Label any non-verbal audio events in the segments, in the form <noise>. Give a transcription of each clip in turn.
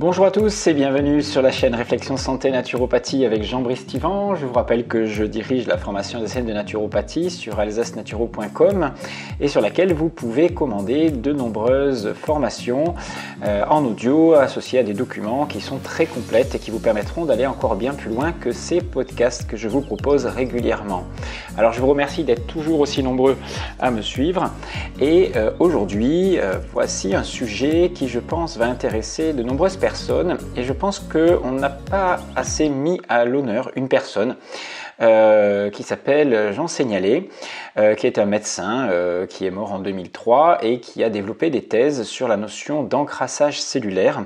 Bonjour à tous et bienvenue sur la chaîne Réflexion Santé Naturopathie avec Jean-Brice Tivan. Je vous rappelle que je dirige la formation des scènes de naturopathie sur alsacenaturo.com et sur laquelle vous pouvez commander de nombreuses formations euh, en audio associées à des documents qui sont très complètes et qui vous permettront d'aller encore bien plus loin que ces podcasts que je vous propose régulièrement. Alors je vous remercie d'être toujours aussi nombreux à me suivre. Et euh, aujourd'hui euh, voici un sujet qui je pense va intéresser de nombreuses personne et je pense qu'on n'a pas assez mis à l'honneur une personne euh, qui s'appelle Jean Seignalet, qui est un médecin qui est mort en 2003 et qui a développé des thèses sur la notion d'encrassage cellulaire,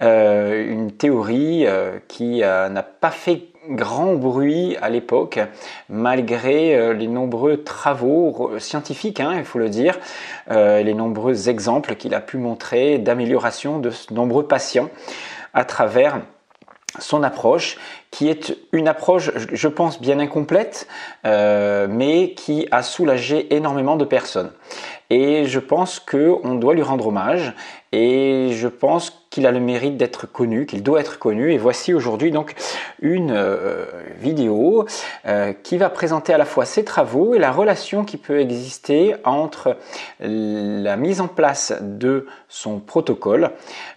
une théorie qui n'a pas fait grand bruit à l'époque, malgré les nombreux travaux scientifiques, hein, il faut le dire, les nombreux exemples qu'il a pu montrer d'amélioration de nombreux patients à travers son approche, qui est une approche, je pense, bien incomplète, euh, mais qui a soulagé énormément de personnes. Et je pense qu'on doit lui rendre hommage et je pense qu'il a le mérite d'être connu, qu'il doit être connu. Et voici aujourd'hui donc une euh, vidéo euh, qui va présenter à la fois ses travaux et la relation qui peut exister entre la mise en place de son protocole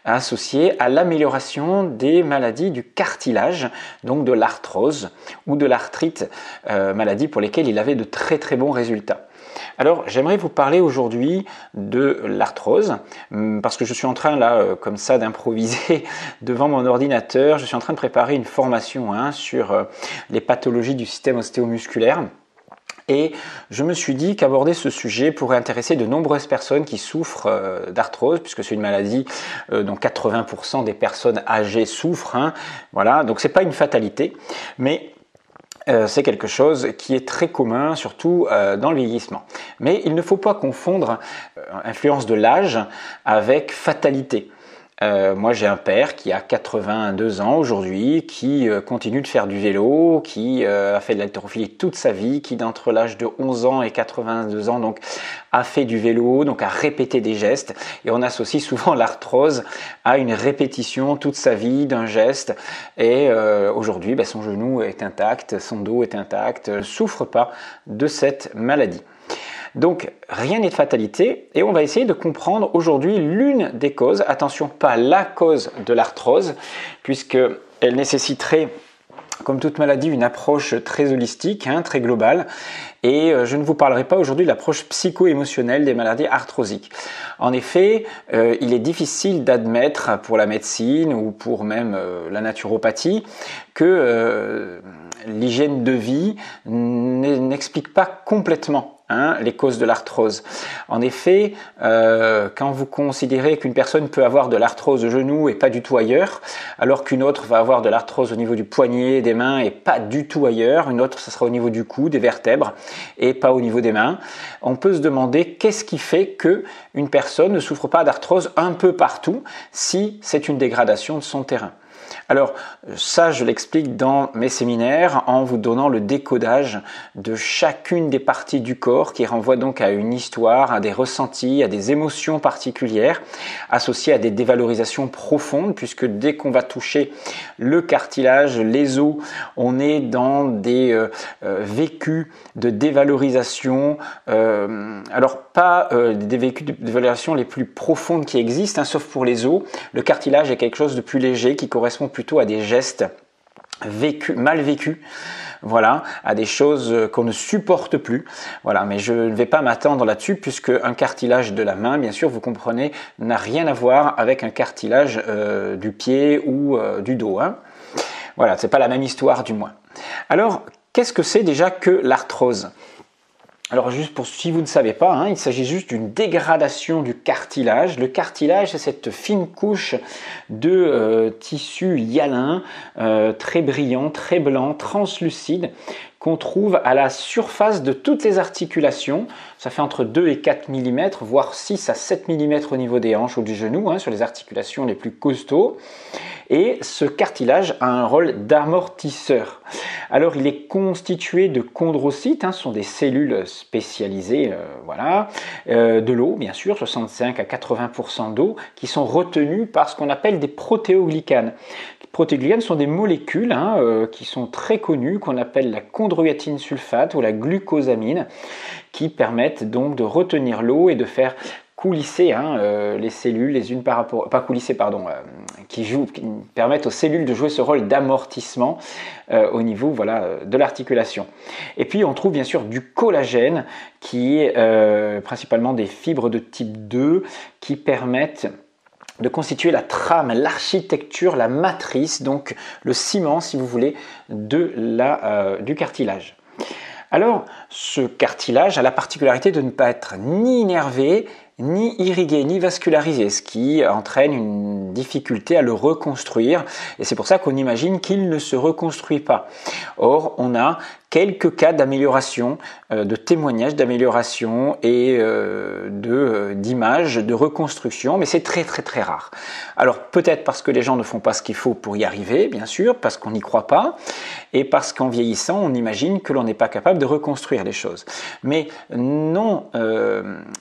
associé à l'amélioration des maladies du cartilage, donc de l'arthrose ou de l'arthrite, euh, maladies pour lesquelles il avait de très très bons résultats. Alors j'aimerais vous parler aujourd'hui de l'arthrose, hum, parce que je suis en train là, euh, comme ça, d'improviser <laughs> devant mon ordinateur. Je suis en train de préparer une formation hein, sur euh, les pathologies du système ostéomusculaire. Et je me suis dit qu'aborder ce sujet pourrait intéresser de nombreuses personnes qui souffrent euh, d'arthrose, puisque c'est une maladie dont 80% des personnes âgées souffrent. Hein. Voilà, donc c'est pas une fatalité, euh, c'est quelque chose qui est très commun, surtout euh, dans le vieillissement. Mais il ne faut pas confondre euh, influence de l'âge avec fatalité. Euh, moi, j'ai un père qui a 82 ans aujourd'hui, qui euh, continue de faire du vélo, qui euh, a fait de l'haltérophilie toute sa vie, qui d'entre l'âge de 11 ans et 82 ans donc a fait du vélo, donc a répété des gestes. Et on associe souvent <laughs> l'arthrose à une répétition toute sa vie d'un geste. Et aujourd'hui, ben, son genou est intact, son dos est intact, ne souffre pas de cette maladie. Donc rien n'est de fatalité et on va essayer de comprendre aujourd'hui l'une des causes, attention pas la cause de l'arthrose, puisque elle nécessiterait comme toute maladie, une approche très holistique, hein, très globale. Et euh, je ne vous parlerai pas aujourd'hui de l'approche psycho-émotionnelle des maladies arthrosiques. En effet, euh, il est difficile d'admettre pour la médecine ou pour même euh, la naturopathie que l'hygiène de vie n'explique pas complètement Hein, les causes de l'arthrose. En effet, euh, quand vous considérez qu'une personne peut avoir de l'arthrose au genou et pas du tout ailleurs, alors qu'une autre va avoir de l'arthrose au niveau du poignet, des mains et pas du tout ailleurs, une autre ce sera au niveau du cou, des vertèbres et pas au niveau des mains, on peut se demander qu'est-ce qui fait que une personne ne souffre pas d'arthrose un peu partout si c'est une dégradation de son terrain. Alors ça, je l'explique dans mes séminaires en vous donnant le décodage de chacune des parties du corps qui renvoie donc à une histoire, à des ressentis, à des émotions particulières associées à des dévalorisations profondes puisque dès qu'on va toucher le cartilage, les os, on est dans des euh, euh, vécus de dévalorisation. Euh, alors pas des vécus de dévalorisation les plus profondes qui existent, hein, sauf pour les os. Le cartilage est quelque chose de plus léger qui correspond plutôt à des gestes mal vécus, voilà, à des choses qu'on ne supporte plus. Voilà, mais je ne vais pas m'attendre là-dessus puisque un cartilage de la main, bien sûr, vous comprenez, n'a rien à voir avec un cartilage euh, du pied ou euh, du dos. Hein. Voilà, c'est pas la même histoire du moins. Alors, qu'est-ce que c'est déjà que l'arthrose? Alors juste pour si vous ne savez pas, hein, il s'agit juste d'une dégradation du cartilage. Le cartilage, c'est cette fine couche de euh, tissu hyalin, euh, très brillant, très blanc, translucide, qu'on trouve à la surface de toutes les articulations. Ça fait entre 2 et 4 mm, voire 6 à 7 mm au niveau des hanches ou du genou, hein, sur les articulations les plus costauds. Et ce cartilage a un rôle d'amortisseur. Alors il est constitué de chondrocytes, hein, ce sont des cellules spécialisées, euh, voilà, euh, de l'eau bien sûr, 65 à 80% d'eau, qui sont retenues par ce qu'on appelle des protéoglycanes. Les protéoglycanes sont des molécules hein, euh, qui sont très connues, qu'on appelle la chondroïtine sulfate ou la glucosamine, qui permettent donc de retenir l'eau et de faire coulisser hein, euh, les cellules les unes par rapport pas coulisser pardon euh, qui jouent qui permettent aux cellules de jouer ce rôle d'amortissement euh, au niveau voilà de l'articulation. Et puis on trouve bien sûr du collagène qui est principalement des fibres de type 2 qui permettent de constituer la trame, l'architecture, la matrice, donc le ciment, si vous voulez, la, du cartilage. Alors, ce cartilage a la particularité de ne pas être ni innervé, ni irrigué, ni vascularisé, ce qui entraîne une difficulté à le reconstruire. Et c'est pour ça qu'on imagine qu'il ne se reconstruit pas. Or, on a quelques cas d'amélioration, euh, de témoignages d'amélioration et euh, euh, d'images, de reconstruction, mais c'est très très très rare. Alors peut-être parce que les gens ne font pas ce qu'il faut pour y arriver, bien sûr, parce qu'on n'y croit pas, et parce qu'en vieillissant, on imagine que l'on n'est pas capable de reconstruire les choses. Mais non,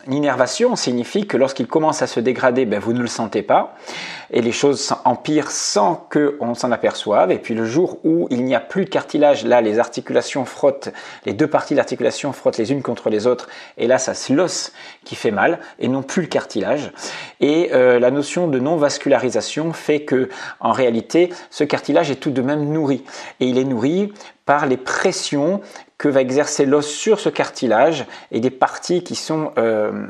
l'innervation signifie que lorsqu'il commence à se dégrader, ben, vous ne le sentez pas, et les choses empirent sans qu'on s'en aperçoive, et puis le jour où il n'y a plus de cartilage, là les articulations frotte, les deux parties de l'articulation frottent les unes contre les autres, et là, ça c'est l'os qui fait mal, et non plus le cartilage. Et euh, la notion de non-vascularisation fait que, en réalité, ce cartilage est tout de même nourri. Et il est nourri par les pressions que va exercer l'os sur ce cartilage et des parties qui sont euh,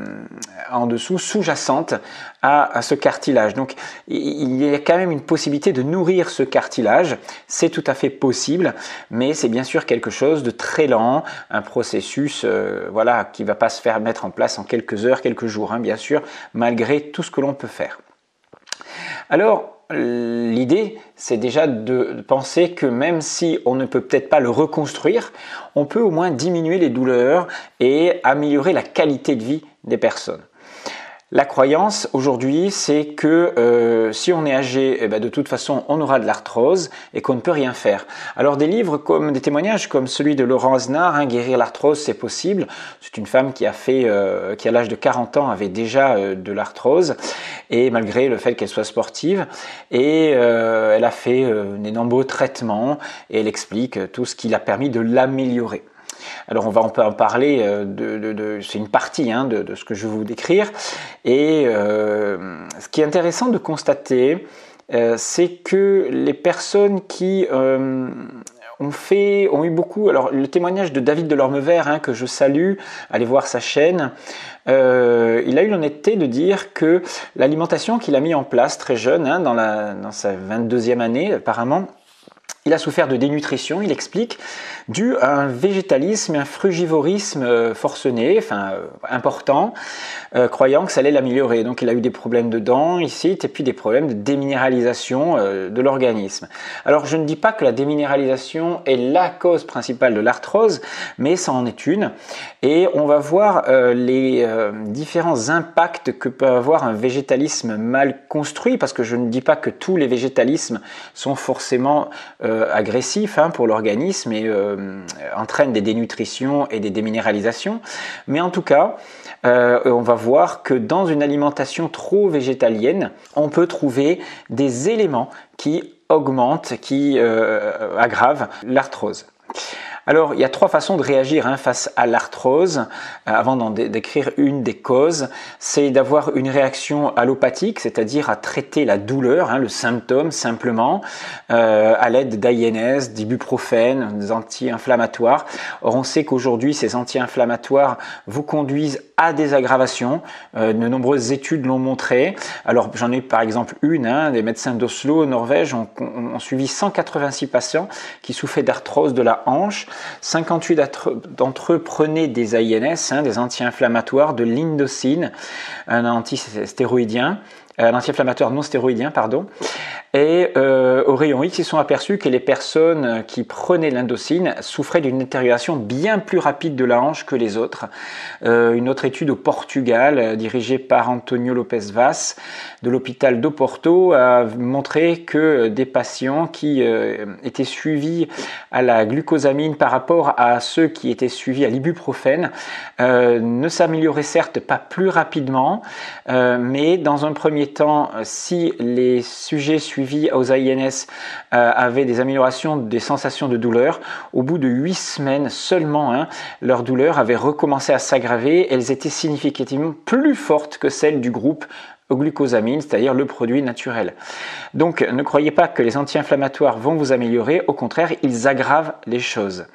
en dessous, sous-jacentes à, ce cartilage. Donc il y a quand même une possibilité de nourrir ce cartilage, c'est tout à fait possible, mais c'est bien sûr quelque chose de très lent, un processus euh, voilà, qui ne va pas se faire mettre en place en quelques heures, quelques jours, hein, bien sûr, malgré tout ce que l'on peut faire. Alors, l'idée, c'est déjà de penser que même si on ne peut peut-être pas le reconstruire, on peut au moins diminuer les douleurs et améliorer la qualité de vie des personnes. La croyance aujourd'hui, c'est que euh, si on est âgé, eh ben, de toute façon, on aura de l'arthrose et qu'on ne peut rien faire. Alors des livres comme des témoignages comme celui de Laurent Aznar, hein, guérir l'arthrose, c'est possible. C'est une femme qui a fait, euh, qui à l'âge de 40 ans avait déjà euh, de l'arthrose et malgré le fait qu'elle soit sportive, et elle a fait des nombreux traitements et elle explique tout ce qui l'a permis de l'améliorer. Alors on va en parler, euh, de, c'est une partie hein, de, ce que je vais vous décrire. Et euh, ce qui est intéressant de constater, euh, c'est que les personnes qui ont fait, ont eu beaucoup. Alors le témoignage de David Delorme-Vert, hein, que je salue, allez voir sa chaîne. il a eu l'honnêteté de dire que l'alimentation qu'il a mis en place très jeune, hein, dans, la, dans sa 22e année apparemment, il a souffert de dénutrition, il explique, dû à un végétalisme et un frugivorisme euh, forcené, enfin euh, important, euh, croyant que ça allait l'améliorer. Donc il a eu des problèmes de dents ici, et puis des problèmes de déminéralisation de l'organisme. Alors je ne dis pas que la déminéralisation est la cause principale de l'arthrose, mais ça en est une. Et on va voir les différents impacts que peut avoir un végétalisme mal construit, parce que je ne dis pas que tous les végétalismes sont forcément euh, agressif hein, pour l'organisme et euh, entraîne des dénutritions et des déminéralisations. Mais en tout cas, euh, on va voir que dans une alimentation trop végétalienne, on peut trouver des éléments qui augmentent, qui aggravent l'arthrose. Alors, il y a trois façons de réagir hein, face à l'arthrose. Euh, avant d'en décrire une des causes, c'est d'avoir une réaction allopathique, c'est-à-dire à traiter la douleur, hein, le symptôme simplement, euh, à l'aide d'INS, d'ibuprofène, des anti-inflammatoires. Or, on sait qu'aujourd'hui, ces anti-inflammatoires vous conduisent à des aggravations. Euh, de nombreuses études l'ont montré. Alors, j'en ai par exemple une, hein, des médecins d'Oslo, Norvège, ont, ont suivi 186 patients qui souffraient d'arthrose de la hanche 58 d'entre eux prenaient des AINS, hein, des anti-inflammatoires, de l'indocine, un antistéroïdien, un anti-inflammatoire non stéroïdien, pardon. Et euh, au rayon X, ils sont aperçus que les personnes qui prenaient l'indocine souffraient d'une détérioration bien plus rapide de la hanche que les autres. Euh, une autre étude au Portugal, euh, dirigée par Antonio Lopez Vaz de l'hôpital d'Oporto, a montré que des patients qui étaient suivis à la glucosamine par rapport à ceux qui étaient suivis à l'ibuprofène ne s'amélioraient certes pas plus rapidement, mais dans un premier temps, si les sujets suivis aux AINS euh, avaient des améliorations des sensations de douleur. Au bout de huit semaines seulement, hein, leur douleur avait recommencé à s'aggraver. Elles étaient significativement plus fortes que celles du groupe glucosamine, c'est-à-dire le produit naturel. Donc ne croyez pas que les anti-inflammatoires vont vous améliorer, au contraire, ils aggravent les choses.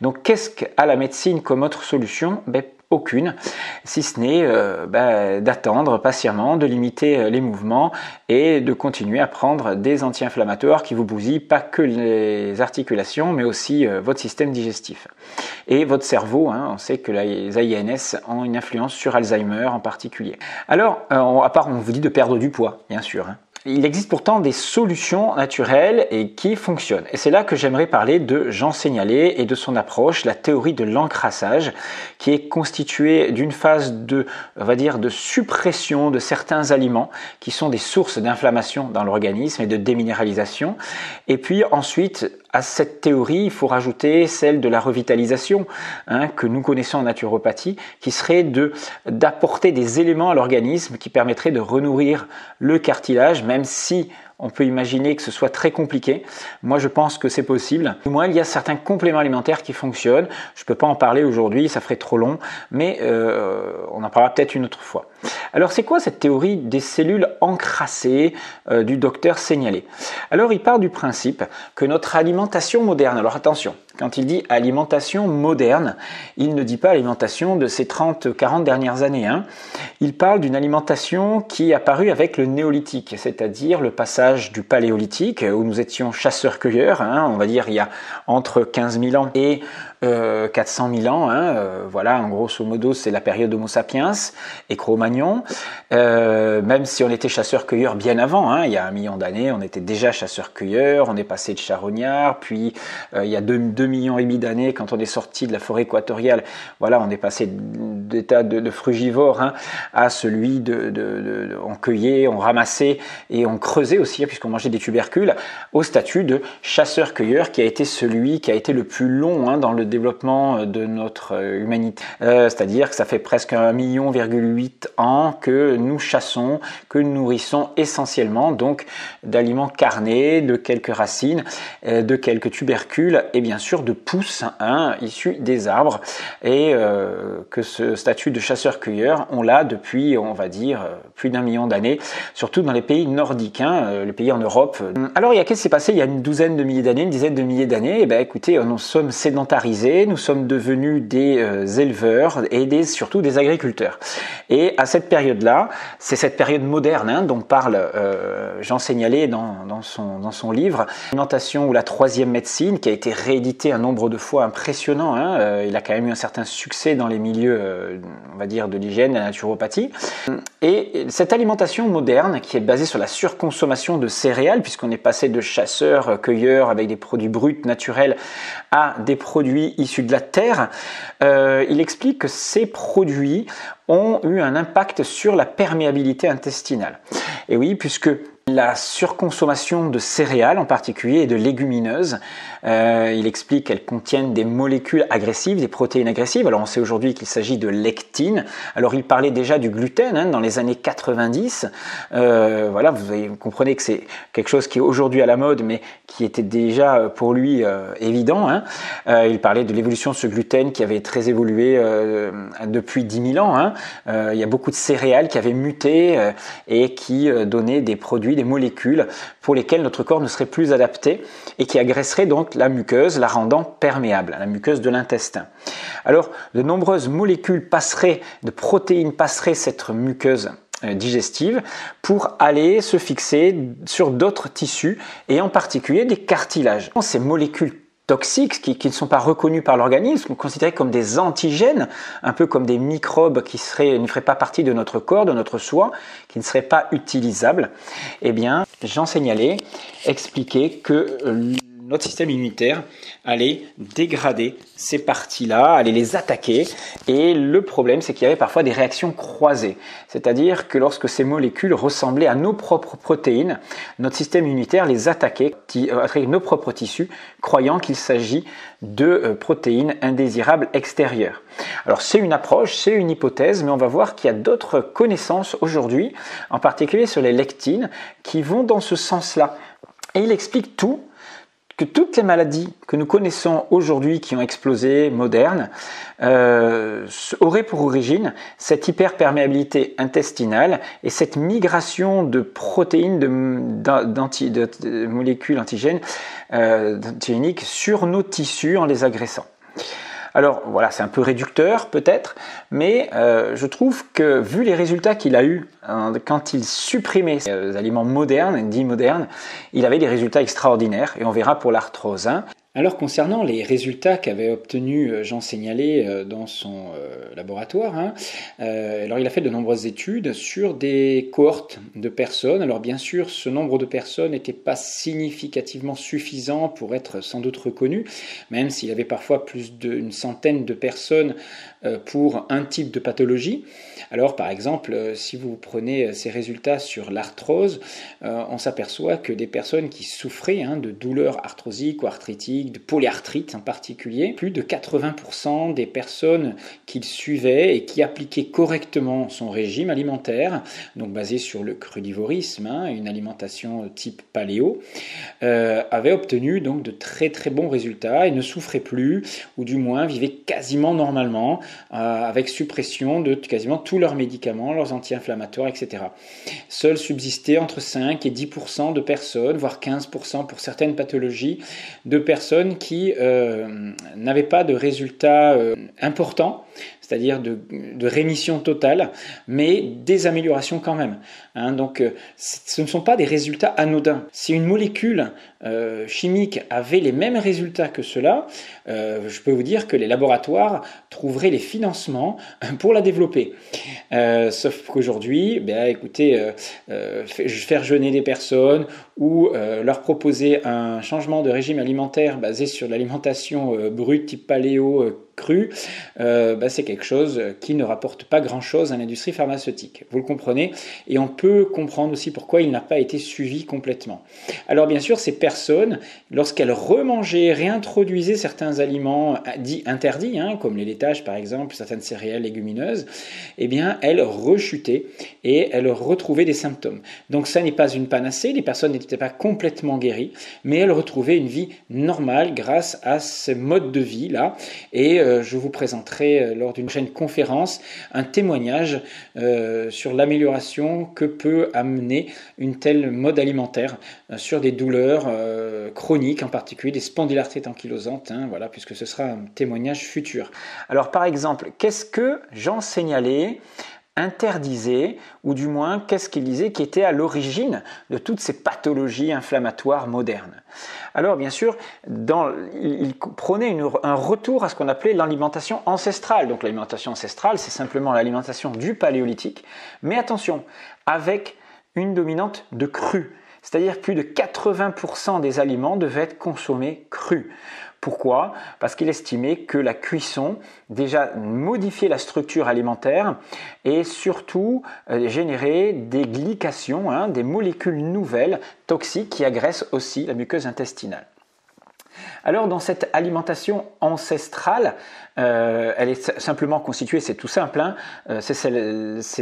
Donc qu'est-ce qu'a la médecine comme autre solution? Ben, aucune, si ce n'est euh, bah, d'attendre patiemment, de limiter euh, les mouvements et de continuer à prendre des anti-inflammatoires qui vous bousillent pas que les articulations, mais aussi euh, votre système digestif. Et votre cerveau, hein, on sait que les AINS ont une influence sur Alzheimer en particulier. Alors, à part, on vous dit de perdre du poids, bien sûr. Hein. Il existe pourtant des solutions naturelles et qui fonctionnent. Et c'est là que j'aimerais parler de Jean Seignalé et de son approche, la théorie de l'encrassage, qui est constituée d'une phase de, on va dire, de suppression de certains aliments qui sont des sources d'inflammation dans l'organisme et de déminéralisation. Et puis ensuite, à cette théorie, il faut rajouter celle de la revitalisation hein, que nous connaissons en naturopathie, qui serait de d'apporter des éléments à l'organisme qui permettraient de renourrir le cartilage, même si on peut imaginer que ce soit très compliqué. Moi, je pense que c'est possible. Au moins, il y a certains compléments alimentaires qui fonctionnent. Je ne peux pas en parler aujourd'hui, ça ferait trop long, mais euh, on en parlera peut-être une autre fois. Alors, c'est quoi cette théorie des cellules encrassées euh, du docteur Signalé Alors, il part du principe que notre alimentation moderne, alors attention, quand il dit alimentation moderne, il ne dit pas alimentation de ces 30-40 dernières années. Hein. Il parle d'une alimentation qui est apparue avec le néolithique, c'est-à-dire le passage du paléolithique, où nous étions chasseurs-cueilleurs, hein, on va dire il y a entre 15 000 ans et 400 euh, 000 ans. Hein, euh, voilà, en grosso modo, c'est la période Homo sapiens et Cro-Magnon. Euh, même si on était chasseurs-cueilleurs bien avant, hein, il y a un million d'années, on était déjà chasseurs-cueilleurs, on est passé de charognard, puis il y a 2, millions et demi d'années, quand on est sorti de la forêt équatoriale, voilà, on est passé d'état de, de, frugivore hein, à celui de, de, on cueillait, on ramassait et on creusait aussi, puisqu'on mangeait des tubercules, au statut de chasseur-cueilleur qui a été celui qui a été le plus long dans le développement de notre euh, humanité. Euh, c'est-à-dire que ça fait presque un million huit ans que nous chassons, que nous nourrissons essentiellement donc d'aliments carnés, de quelques racines, euh, de quelques tubercules et bien sûr de pousses hein, issus des arbres et que ce statut de chasseur-cueilleur on l'a depuis on va dire plus d'un million d'années, surtout dans les pays nordiques, hein, les pays en Europe. Alors il y a qu'est-ce qui s'est passé il y a une douzaine de milliers d'années, une dizaine de milliers d'années? Eh ben écoutez, nous sommes sédentarisés nous sommes devenus des euh, éleveurs et des, surtout des agriculteurs. Et à cette période-là, c'est cette période moderne hein, dont parle euh, Jean Seignalé dans, dans, son, dans son livre, Alimentation ou la troisième médecine, qui a été réédité un nombre de fois impressionnant. Hein, euh, il a quand même eu un certain succès dans les milieux, on va dire, de l'hygiène, de la naturopathie. Et cette alimentation moderne, qui est basée sur la surconsommation de céréales, puisqu'on est passé de chasseurs, cueilleurs avec des produits bruts, naturels, à des produits issus de la terre, euh, il explique que ces produits ont eu un impact sur la perméabilité intestinale. Et oui, puisque la surconsommation de céréales en particulier et de légumineuses. Euh, il explique qu'elles contiennent des molécules agressives, des protéines agressives. Alors on sait aujourd'hui qu'il s'agit de lectine. Alors il parlait déjà du gluten hein, dans les années 90. Euh, voilà, vous, comprenez que c'est quelque chose qui est aujourd'hui à la mode, mais qui était déjà euh, pour lui évident. Hein. il parlait de l'évolution de ce gluten qui avait très évolué depuis 10 000 ans. Hein. il y a beaucoup de céréales qui avaient muté et qui donnaient des produits des molécules pour lesquelles notre corps ne serait plus adapté et qui agresseraient donc la muqueuse, la rendant perméable, la muqueuse de l'intestin. Alors, de nombreuses molécules passeraient, de protéines passeraient cette muqueuse euh, digestive pour aller se fixer sur d'autres tissus et en particulier des cartilages. Ces molécules toxiques qui, ne sont pas reconnus par l'organisme, considérés comme des antigènes, un peu comme des microbes qui seraient, ne feraient pas partie de notre corps, de notre soi, qui ne seraient pas utilisables, eh bien, Jean Seignalet expliquait que notre système immunitaire allait dégrader ces parties-là, allait les attaquer. Et le problème, c'est qu'il y avait parfois des réactions croisées. C'est-à-dire que lorsque ces molécules ressemblaient à nos propres protéines, notre système immunitaire les attaquait euh, avec nos propres tissus, croyant qu'il s'agit de euh, protéines indésirables extérieures. Alors c'est une approche, c'est une hypothèse, mais on va voir qu'il y a d'autres connaissances aujourd'hui, en particulier sur les lectines, qui vont dans ce sens-là. Et il explique tout que toutes les maladies que nous connaissons aujourd'hui, qui ont explosé, modernes, euh, auraient pour origine cette hyperperméabilité intestinale et cette migration de protéines, de, molécules antigènes, euh, antigéniques sur nos tissus en les agressant. Alors voilà, c'est un peu réducteur peut-être, mais euh, je trouve que vu les résultats qu'il a eus hein, quand il supprimait ces euh, aliments modernes, dits modernes, il avait des résultats extraordinaires et on verra pour l'arthrose. Hein. Alors concernant les résultats qu'avait obtenus euh, Jean Signalé euh, dans son euh, laboratoire, hein, alors il a fait de nombreuses études sur des cohortes de personnes. Alors bien sûr, ce nombre de personnes n'était pas significativement suffisant pour être sans doute reconnu, même s'il y avait parfois plus d'une centaine de personnes pour un type de pathologie. Alors par exemple, si vous prenez ces résultats sur l'arthrose, on s'aperçoit que des personnes qui souffraient hein, de douleurs arthrosiques ou arthritiques, de polyarthrite en particulier, plus de 80% des personnes qu'il suivait et qui appliquaient correctement son régime alimentaire, donc basé sur le crudivorisme, hein, une alimentation type paléo, euh, avaient obtenu donc de très très bons résultats et ne souffraient plus, ou du moins vivaient quasiment normalement, euh, avec suppression de quasiment leurs médicaments, leurs anti-inflammatoires, etc. Seuls subsistaient entre 5 et 10% de personnes, voire 15% pour certaines pathologies, de personnes qui euh, n'avaient pas de résultats euh, importants c'est-à-dire de, rémission totale, mais des améliorations quand même. Hein. donc euh, ce ne sont pas des résultats anodins. Si une molécule euh, chimique avait les mêmes résultats que cela, euh, je peux vous dire que les laboratoires trouveraient les financements pour la développer. sauf qu'aujourd'hui, ben, écoutez, faire jeûner des personnes ou leur proposer un changement de régime alimentaire basé sur l'alimentation brute type paléo cru, euh, bah, c'est quelque chose qui ne rapporte pas grand-chose à l'industrie pharmaceutique. Vous le comprenez Et on peut comprendre aussi pourquoi il n'a pas été suivi complètement. Alors bien sûr, ces personnes, lorsqu'elles remangeaient, réintroduisaient certains aliments dits interdits, hein, comme les laitages par exemple, certaines céréales légumineuses, eh bien elles rechutaient et elles retrouvaient des symptômes. Donc ça n'est pas une panacée, les personnes n'étaient pas complètement guéries, mais elles retrouvaient une vie normale grâce à ce mode de vie-là. Et euh, je vous présenterai euh, lors d'une prochaine conférence un témoignage euh, sur l'amélioration que peut amener une telle mode alimentaire sur des douleurs chroniques, en particulier des spondylarthrites ankylosantes, hein, voilà, puisque ce sera un témoignage futur. Alors par exemple, qu'est-ce que Jean signalait interdisait, ou du moins qu'est-ce qu'il disait qui était à l'origine de toutes ces pathologies inflammatoires modernes. Alors bien sûr, il, prenait un retour à ce qu'on appelait l'alimentation ancestrale. Donc l'alimentation ancestrale, c'est simplement l'alimentation du paléolithique, mais attention, avec une dominante de cru. C'est-à-dire plus de 80% des aliments devaient être consommés crus. Pourquoi? Parce qu'il estimait que la cuisson déjà modifiait la structure alimentaire et surtout euh, générait des glycations, hein, des molécules nouvelles toxiques qui agressent aussi la muqueuse intestinale. Alors dans cette alimentation ancestrale, euh, elle est simplement constituée, c'est tout simple, hein, euh, c'est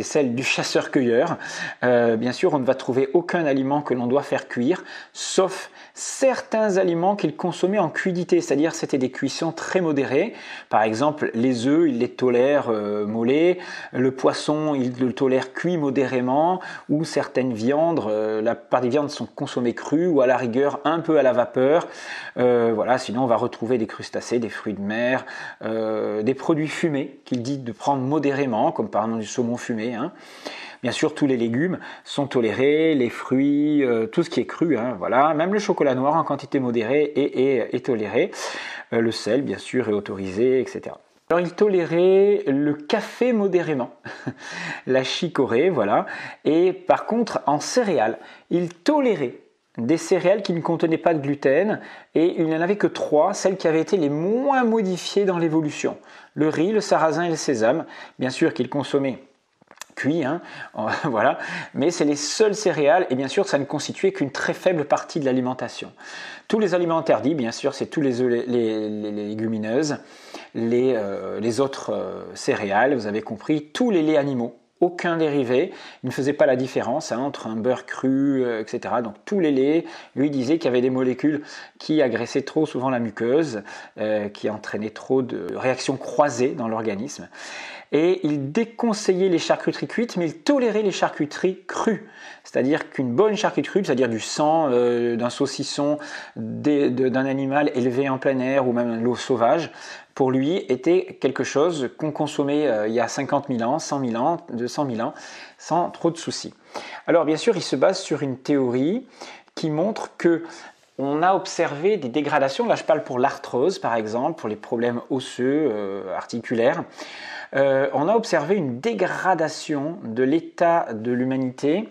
celle, du chasseur-cueilleur. bien sûr, on ne va trouver aucun aliment que l'on doit faire cuire, sauf certains aliments qu'il consommait en cuidité, c'est-à-dire c'était des cuissons très modérées. Par exemple, les œufs, il les tolère euh, mollets, le poisson, il le tolère cuit modérément, ou certaines viandes, euh, la part des viandes sont consommées crues ou à la rigueur un peu à la vapeur. Euh, voilà, sinon on va retrouver des crustacés, des fruits de mer, des produits fumés qu'il dit de prendre modérément, comme par exemple du saumon fumé. Hein. Bien sûr, tous les légumes sont tolérés, les fruits, euh, tout ce qui est cru, hein, voilà. Même le chocolat noir en quantité modérée est, toléré. Euh, le sel, bien sûr, est autorisé, etc. Alors il tolérait le café modérément, <laughs> la chicorée, voilà. Et par contre, en céréales, il tolérait des céréales qui ne contenaient pas de gluten et il n'y en avait que trois, celles qui avaient été les moins modifiées dans l'évolution. Le riz, le sarrasin et le sésame, bien sûr qu'il consommait cuit, hein, <laughs> voilà, mais c'est les seules céréales et bien sûr ça ne constituait qu'une très faible partie de l'alimentation. Tous les aliments interdits, bien sûr, c'est tous les, les, légumineuses, les, euh, les autres euh, céréales, vous avez compris, tous les laits animaux, aucun dérivé. Il ne faisait pas la différence hein, entre un beurre cru, euh, etc. Donc tous les laits, lui disait qu'il y avait des molécules qui agressaient trop souvent la muqueuse, euh, qui entraînaient trop de réactions croisées dans l'organisme. Et il déconseillait les charcuteries cuites, mais il tolérait les charcuteries crues. C'est-à-dire qu'une bonne charcuterie, c'est-à-dire du sang, euh, d'un saucisson, d'un animal élevé en plein air ou même l'eau sauvage, pour lui était quelque chose qu'on consommait euh, il y a 50 000 ans, 100 000 ans, 200 000 ans, sans trop de soucis. Alors bien sûr, il se base sur une théorie qui montre que on a observé des dégradations, là je parle pour l'arthrose par exemple, pour les problèmes osseux, euh, articulaires, euh, on a observé une dégradation de l'état de l'humanité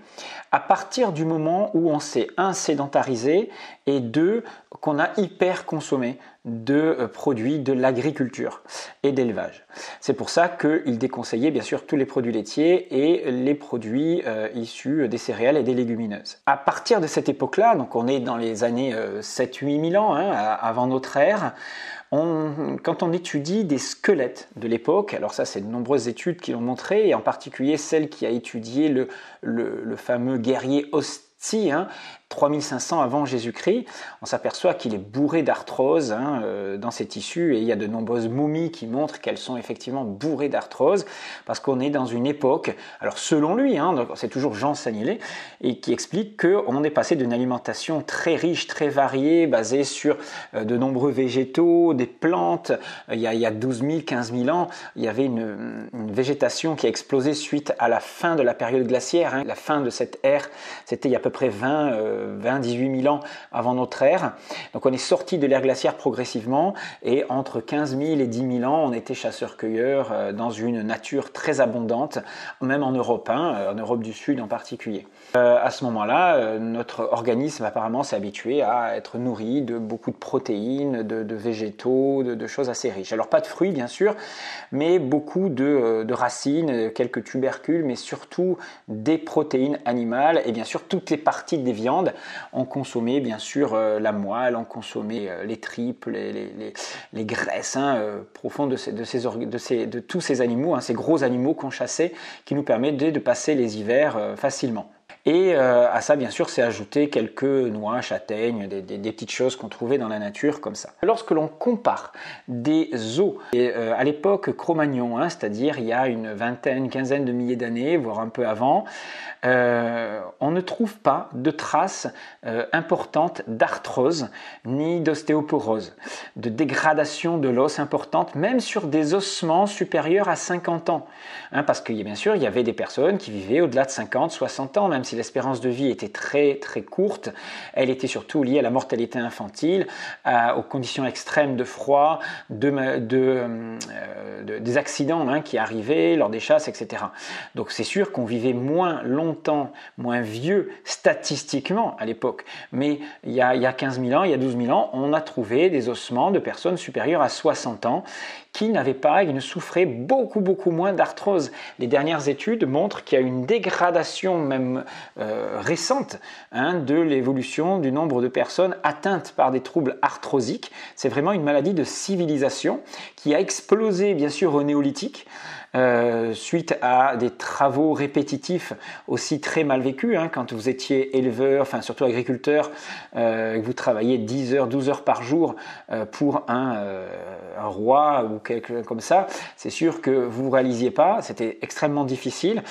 à partir du moment où on s'est un sédentarisé et deux qu'on a hyper consommé de euh, produits de l'agriculture et d'élevage. C'est pour ça qu'il déconseillait bien sûr tous les produits laitiers et les produits euh, issus des céréales et des légumineuses. À partir de cette époque-là, donc on est dans les années 7-8 000 ans hein, avant notre ère, quand on étudie des squelettes de l'époque, alors ça c'est de nombreuses études qui l'ont montré, et en particulier celle qui a étudié le, fameux guerrier Hostie, hein, 3500 avant Jésus-Christ, on s'aperçoit qu'il est bourré d'arthrose hein, euh, dans ses tissus et il y a de nombreuses momies qui montrent qu'elles sont effectivement bourrées d'arthrose parce qu'on est dans une époque, alors selon lui, hein, c'est toujours Jean Sanilé, et qui explique qu'on est passé d'une alimentation très riche, très variée, basée sur euh, de nombreux végétaux, des plantes. Il y, a, il y a 12 000, 15 000 ans, il y avait une, végétation qui a explosé suite à la fin de la période glaciaire. Hein. La fin de cette ère, c'était il y a à peu près 20 20, 18 000 ans avant notre ère. Donc on est sorti de l'ère glaciaire progressivement et entre 15 000 et 10 000 ans, on était chasseurs-cueilleurs euh, dans une nature très abondante, même en Europe, hein, euh, en Europe du Sud en particulier. Euh, à ce moment-là, notre organisme apparemment s'est habitué à être nourri de beaucoup de protéines, de, végétaux, de, choses assez riches. Alors pas de fruits bien sûr, mais beaucoup de, de racines, quelques tubercules, mais surtout des protéines animales et bien sûr toutes les parties des viandes on consommait bien sûr euh, la moelle, on consommait euh, les tripes, les, graisses euh, profondes de, tous ces animaux, hein, ces gros animaux qu'on chassait, qui nous permettaient de passer les hivers facilement. Et euh, à ça, bien sûr, c'est ajouter quelques noix, châtaignes, des, petites choses qu'on trouvait dans la nature comme ça. Lorsque l'on compare des os, euh, à l'époque Cro-Magnon, hein, c'est-à-dire il y a une vingtaine, quinzaine de milliers d'années, voire un peu avant, euh, on ne trouve pas de traces importantes d'arthrose ni d'ostéoporose, de dégradation de l'os importante, même sur des ossements supérieurs à 50 ans. Hein, parce que bien sûr, il y avait des personnes qui vivaient au-delà de 50, 60 ans, même si l'espérance de vie était très très courte, elle était surtout liée à la mortalité infantile, aux conditions extrêmes de froid, euh, des accidents hein, qui arrivaient lors des chasses, etc. Donc c'est sûr qu'on vivait moins longtemps, moins vieux statistiquement à l'époque. Mais il y, a, il y a 15 000 ans, il y a 12 000 ans, on a trouvé des ossements de personnes supérieures à 60 ans qui n'avaient pas et ne souffraient beaucoup beaucoup moins d'arthrose. Les dernières études montrent qu'il y a une dégradation même euh, récente hein, de l'évolution du nombre de personnes atteintes par des troubles arthrosiques. C'est vraiment une maladie de civilisation qui a explosé bien sûr au néolithique. Euh, suite à des travaux répétitifs aussi très mal vécus. Hein, quand vous étiez éleveur, enfin surtout agriculteur, euh, vous travailliez 10 heures, 12 heures par jour euh, pour un, un, roi ou quelque chose comme ça, c'est sûr que vous ne réalisiez pas, c'était extrêmement difficile.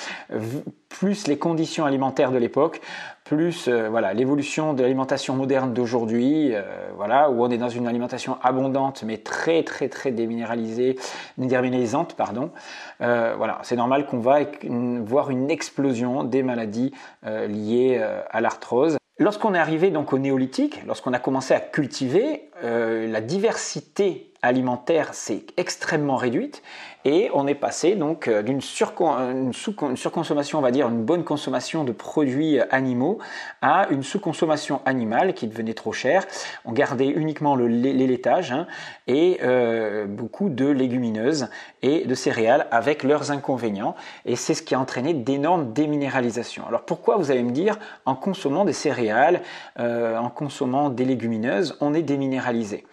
Plus les conditions alimentaires de l'époque, plus voilà l'évolution de l'alimentation moderne d'aujourd'hui, voilà où on est dans une alimentation abondante mais très très très déminéralisée, déminéralisante pardon. voilà, c'est normal qu'on va voir une explosion des maladies liées à l'arthrose. Lorsqu'on est arrivé donc au néolithique, lorsqu'on a commencé à cultiver, la diversité alimentaire s'est extrêmement réduite et on est passé donc euh, d'une surconsommation, on va dire une bonne consommation de produits animaux à une sous-consommation animale qui devenait trop chère. On gardait uniquement le, les laitages hein, et euh, beaucoup de légumineuses et de céréales avec leurs inconvénients et c'est ce qui a entraîné d'énormes déminéralisations. Alors pourquoi vous allez me dire en consommant des céréales, euh, en consommant des légumineuses, on est déminéralisé?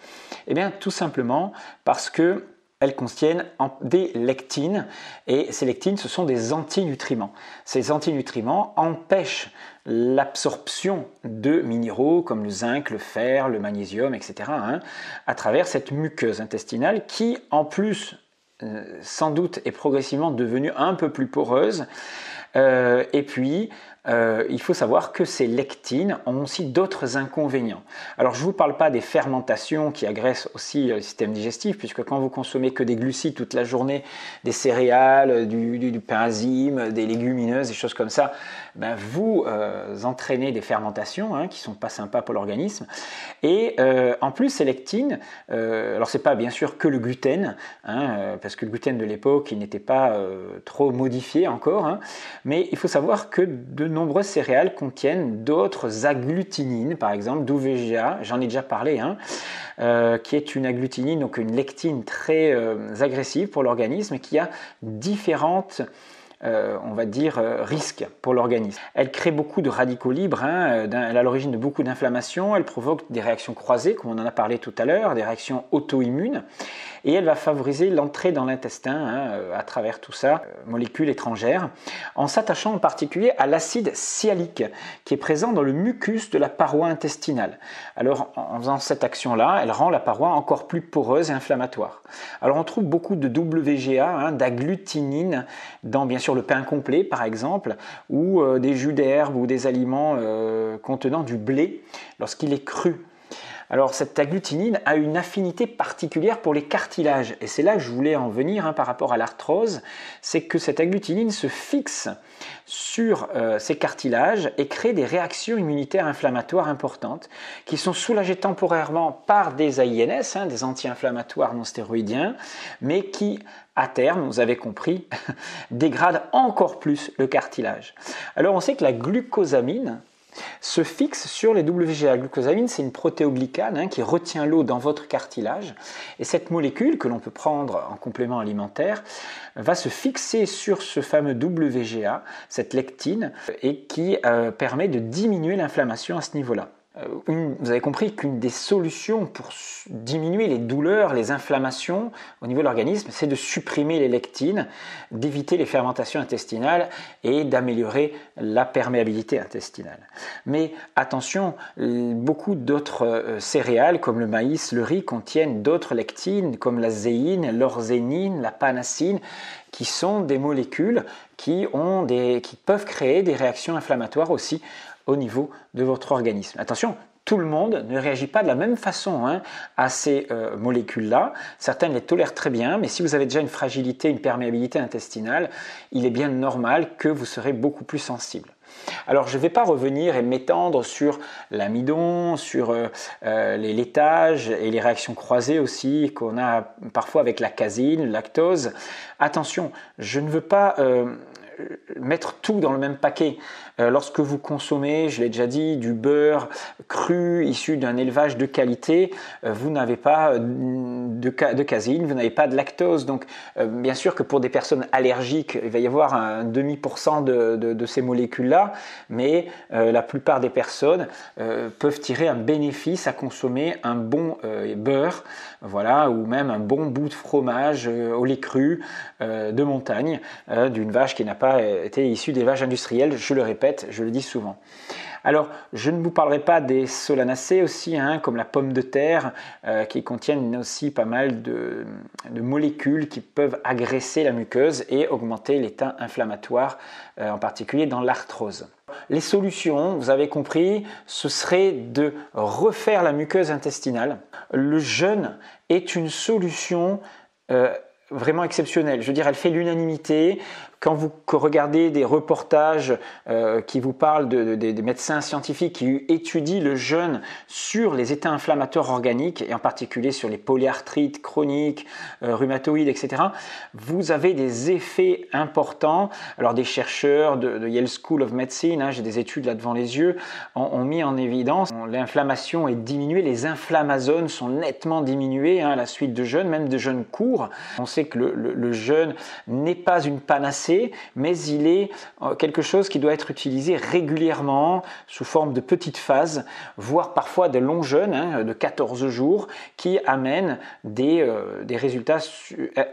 Eh bien tout simplement parce que elles contiennent des lectines et ces lectines ce sont des antinutriments. Ces antinutriments empêchent l'absorption de minéraux comme le zinc, le fer, le magnésium, etc. Hein, à travers cette muqueuse intestinale qui en plus euh, sans doute est progressivement devenue un peu plus poreuse euh, et puis euh, il faut savoir que ces lectines ont aussi d'autres inconvénients. Alors je ne vous parle pas des fermentations qui agressent aussi le système digestif, puisque quand vous consommez que des glucides toute la journée, des céréales, du, du, pain azime, des légumineuses, des choses comme ça, ben vous euh, entraînez des fermentations hein, qui sont pas sympas pour l'organisme. Et euh, en plus, ces lectines, alors c'est pas bien sûr que le gluten, hein, parce que le gluten de l'époque, il n'était pas trop modifié encore, hein, mais il faut savoir que de nombreuses céréales contiennent d'autres agglutinines, par exemple d'UVGA, j'en ai déjà parlé, hein, euh, qui est une agglutinine, donc une lectine très euh, agressive pour l'organisme, qui a différentes euh, on va dire, euh, pour l'organisme. Elle crée beaucoup de radicaux libres, hein, elle est à l'origine de beaucoup d'inflammations, elle provoque des réactions croisées, comme on en a parlé tout à l'heure, des réactions auto-immunes, et elle va favoriser l'entrée dans l'intestin hein, euh, à travers tout ça, molécules étrangères, en s'attachant en particulier à l'acide sialique, qui est présent dans le mucus de la paroi intestinale. Alors, en faisant cette action-là, elle rend la paroi encore plus poreuse et inflammatoire. Alors, on trouve beaucoup de WGA, hein, d'agglutinine, dans bien sûr le pain complet par exemple, ou euh, des jus d'herbe ou des aliments euh, contenant du blé lorsqu'il est cru. Alors cette agglutinine a une affinité particulière pour les cartilages et c'est là que je voulais en venir hein, par rapport à l'arthrose, c'est que cette agglutinine se fixe sur euh, ces cartilages et crée des réactions immunitaires inflammatoires importantes qui sont soulagées temporairement par des AINS, hein, des anti-inflammatoires non stéroïdiens, mais qui à terme, vous avez compris, <laughs> dégradent encore plus le cartilage. Alors on sait que la glucosamine, se fixe sur les WGA. Glucosamine, c'est une protéoglycane hein, qui retient l'eau dans votre cartilage. Et cette molécule, que l'on peut prendre en complément alimentaire, va se fixer sur ce fameux WGA, cette lectine, et qui euh, permet de diminuer l'inflammation à ce niveau-là. Euh, vous avez compris qu'une des solutions pour diminuer les douleurs, les inflammations au niveau de l'organisme, c'est de supprimer les lectines, d'éviter les fermentations intestinales et d'améliorer la perméabilité intestinale. Mais attention, beaucoup d'autres euh, céréales comme le maïs, le riz contiennent d'autres lectines comme la zéine, l'orzénine, la panacine qui sont des molécules qui, peuvent créer des réactions inflammatoires aussi au niveau de votre organisme. Attention, tout le monde ne réagit pas de la même façon hein, à ces euh, molécules-là. Certaines les tolèrent très bien, mais si vous avez déjà une fragilité, une perméabilité intestinale, il est bien normal que vous serez beaucoup plus sensible. Alors je ne vais pas revenir et m'étendre sur l'amidon, sur euh, euh, les laitages et les réactions croisées aussi qu'on a parfois avec la casine, lactose. Attention, je ne veux pas mettre tout dans le même paquet. Euh, lorsque vous consommez, je l'ai déjà dit, du beurre cru issu d'un élevage de qualité, euh, vous n'avez pas de, de, casine, vous n'avez pas de lactose. Donc, euh, bien sûr que pour des personnes allergiques, il va y avoir un demi pour cent de, ces molécules-là, mais la plupart des personnes peuvent tirer un bénéfice à consommer un bon beurre, voilà, ou même un bon bout de fromage au lait cru de montagne d'une vache qui n'a pas été issu d'élevage industriel, je le répète, je le dis souvent. Alors, je ne vous parlerai pas des solanacées aussi, hein, comme la pomme de terre, euh, qui contiennent aussi pas mal de, molécules qui peuvent agresser la muqueuse et augmenter l'état inflammatoire, euh, en particulier dans l'arthrose. Les solutions, vous avez compris, ce serait de refaire la muqueuse intestinale. Le jeûne est une solution euh, vraiment exceptionnelle. Je veux dire, elle fait l'unanimité quand vous regardez des reportages euh, qui vous parlent de, des médecins scientifiques qui étudient le jeûne sur les états inflammatoires organiques, et en particulier sur les polyarthrites chroniques, euh, rhumatoïdes, etc., vous avez des effets importants. Alors des chercheurs de, Yale School of Medicine, hein, j'ai des études là devant les yeux, ont, mis en évidence l'inflammation est diminuée, les inflammazones sont nettement diminuées hein, à la suite de jeûne, même de jeûne court. On sait que le jeûne n'est pas une panacée mais il est euh, quelque chose qui doit être utilisé régulièrement sous forme de petites phases, voire parfois de longs jeûnes hein, de 14 jours qui amènent des, euh, des résultats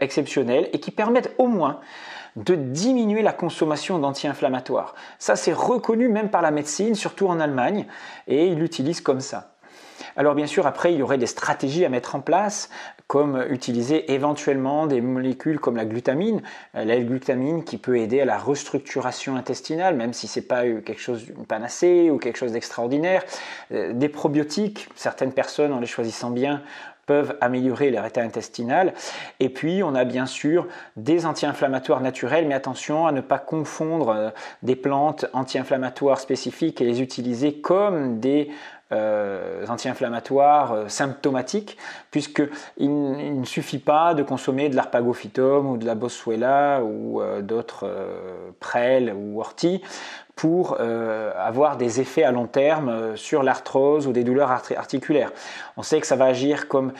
exceptionnels et qui permettent au moins de diminuer la consommation d'anti-inflammatoires. Ça, c'est reconnu même par la médecine, surtout en Allemagne, et ils l'utilisent comme ça. Alors bien sûr, après, il y aurait des stratégies à mettre en place, comme utiliser éventuellement des molécules comme la glutamine, euh, la glutamine qui peut aider à la restructuration intestinale, même si c'est pas quelque chose d'une panacée ou quelque chose d'extraordinaire. Euh, des probiotiques, certaines personnes, en les choisissant bien, peuvent améliorer leur état intestinal. Et puis, on a bien sûr des anti-inflammatoires naturels, mais attention à ne pas confondre euh, des plantes anti-inflammatoires spécifiques et les utiliser comme des euh, anti-inflammatoires euh, symptomatiques, puisqu'il ne suffit pas de consommer de l'arpagophytum ou de la boswellia ou euh, d'autres prêles ou orties pour euh, avoir des effets à long terme euh, sur l'arthrose ou des douleurs articulaires. On sait que ça va agir comme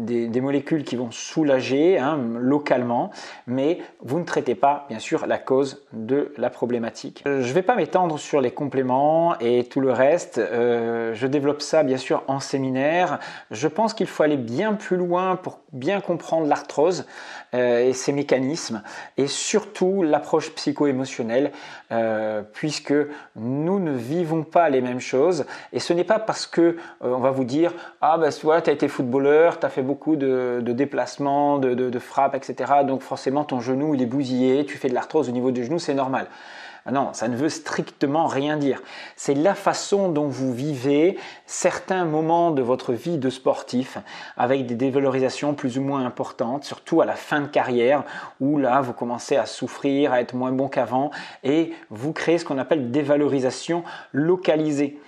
des, molécules qui vont soulager hein, localement, mais vous ne traitez pas, bien sûr, la cause de la problématique. Euh, je ne vais pas m'étendre sur les compléments et tout le reste. je développe ça, bien sûr, en séminaire. Je pense qu'il faut aller bien plus loin pour bien comprendre l'arthrose et ses mécanismes, et surtout l'approche psycho-émotionnelle. Puisque nous ne vivons pas les mêmes choses. Et ce n'est pas parce que euh, on va vous dire ah ben voilà, tu as été footballeur, tu as fait beaucoup de, déplacements, de, de, frappes, etc. Donc forcément ton genou il est bousillé, tu fais de l'arthrose au niveau du genou, c'est normal. Ah non, ça ne veut strictement rien dire. C'est la façon dont vous vivez certains moments de votre vie de sportif avec des dévalorisations plus ou moins importantes, surtout à la fin de carrière où là vous commencez à souffrir, à être moins bon qu'avant et vous créez ce qu'on appelle dévalorisation localisée.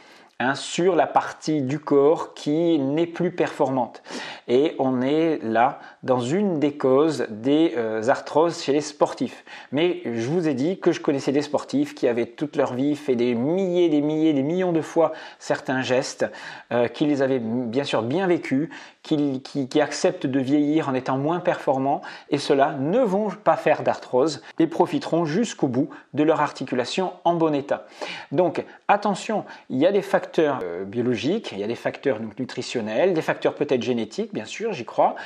Hein, sur la partie du corps qui n'est plus performante. Et on est là dans une des causes des euh, arthroses chez les sportifs. Mais je vous ai dit que je connaissais des sportifs qui avaient toute leur vie fait des milliers, des milliers, des millions de fois certains gestes, euh, qui les avaient bien sûr bien vécus, qui, acceptent de vieillir en étant moins performants, et ceux-là ne vont pas faire d'arthrose et profiteront jusqu'au bout de leur articulation en bon état. Donc attention, il y a des facteurs euh, biologiques, il y a des facteurs nutritionnels, des facteurs peut-être génétiques, bien sûr, j'y crois,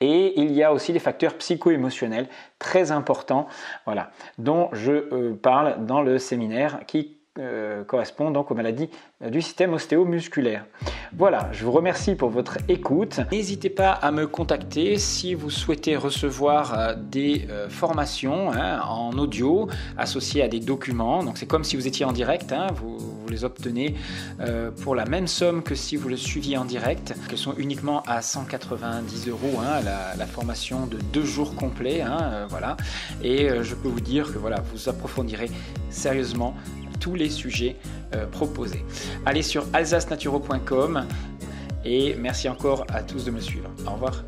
et il y a aussi des facteurs psycho-émotionnels très importants, voilà, dont je euh, parle dans le séminaire qui euh, correspond donc aux maladies du système ostéomusculaire. Voilà, je vous remercie pour votre écoute. N'hésitez pas à me contacter si vous souhaitez recevoir euh, des euh, formations hein, en audio associées à des documents. Donc c'est comme si vous étiez en direct, hein, vous, les obtenez euh, pour la même somme que si vous le suiviez en direct. Elles sont uniquement à 190 euros, hein, la, formation de deux jours complets. voilà. Et je peux vous dire que voilà, vous approfondirez sérieusement tous les sujets euh, proposés. Allez sur alsacenaturo.com et merci encore à tous de me suivre. Au revoir.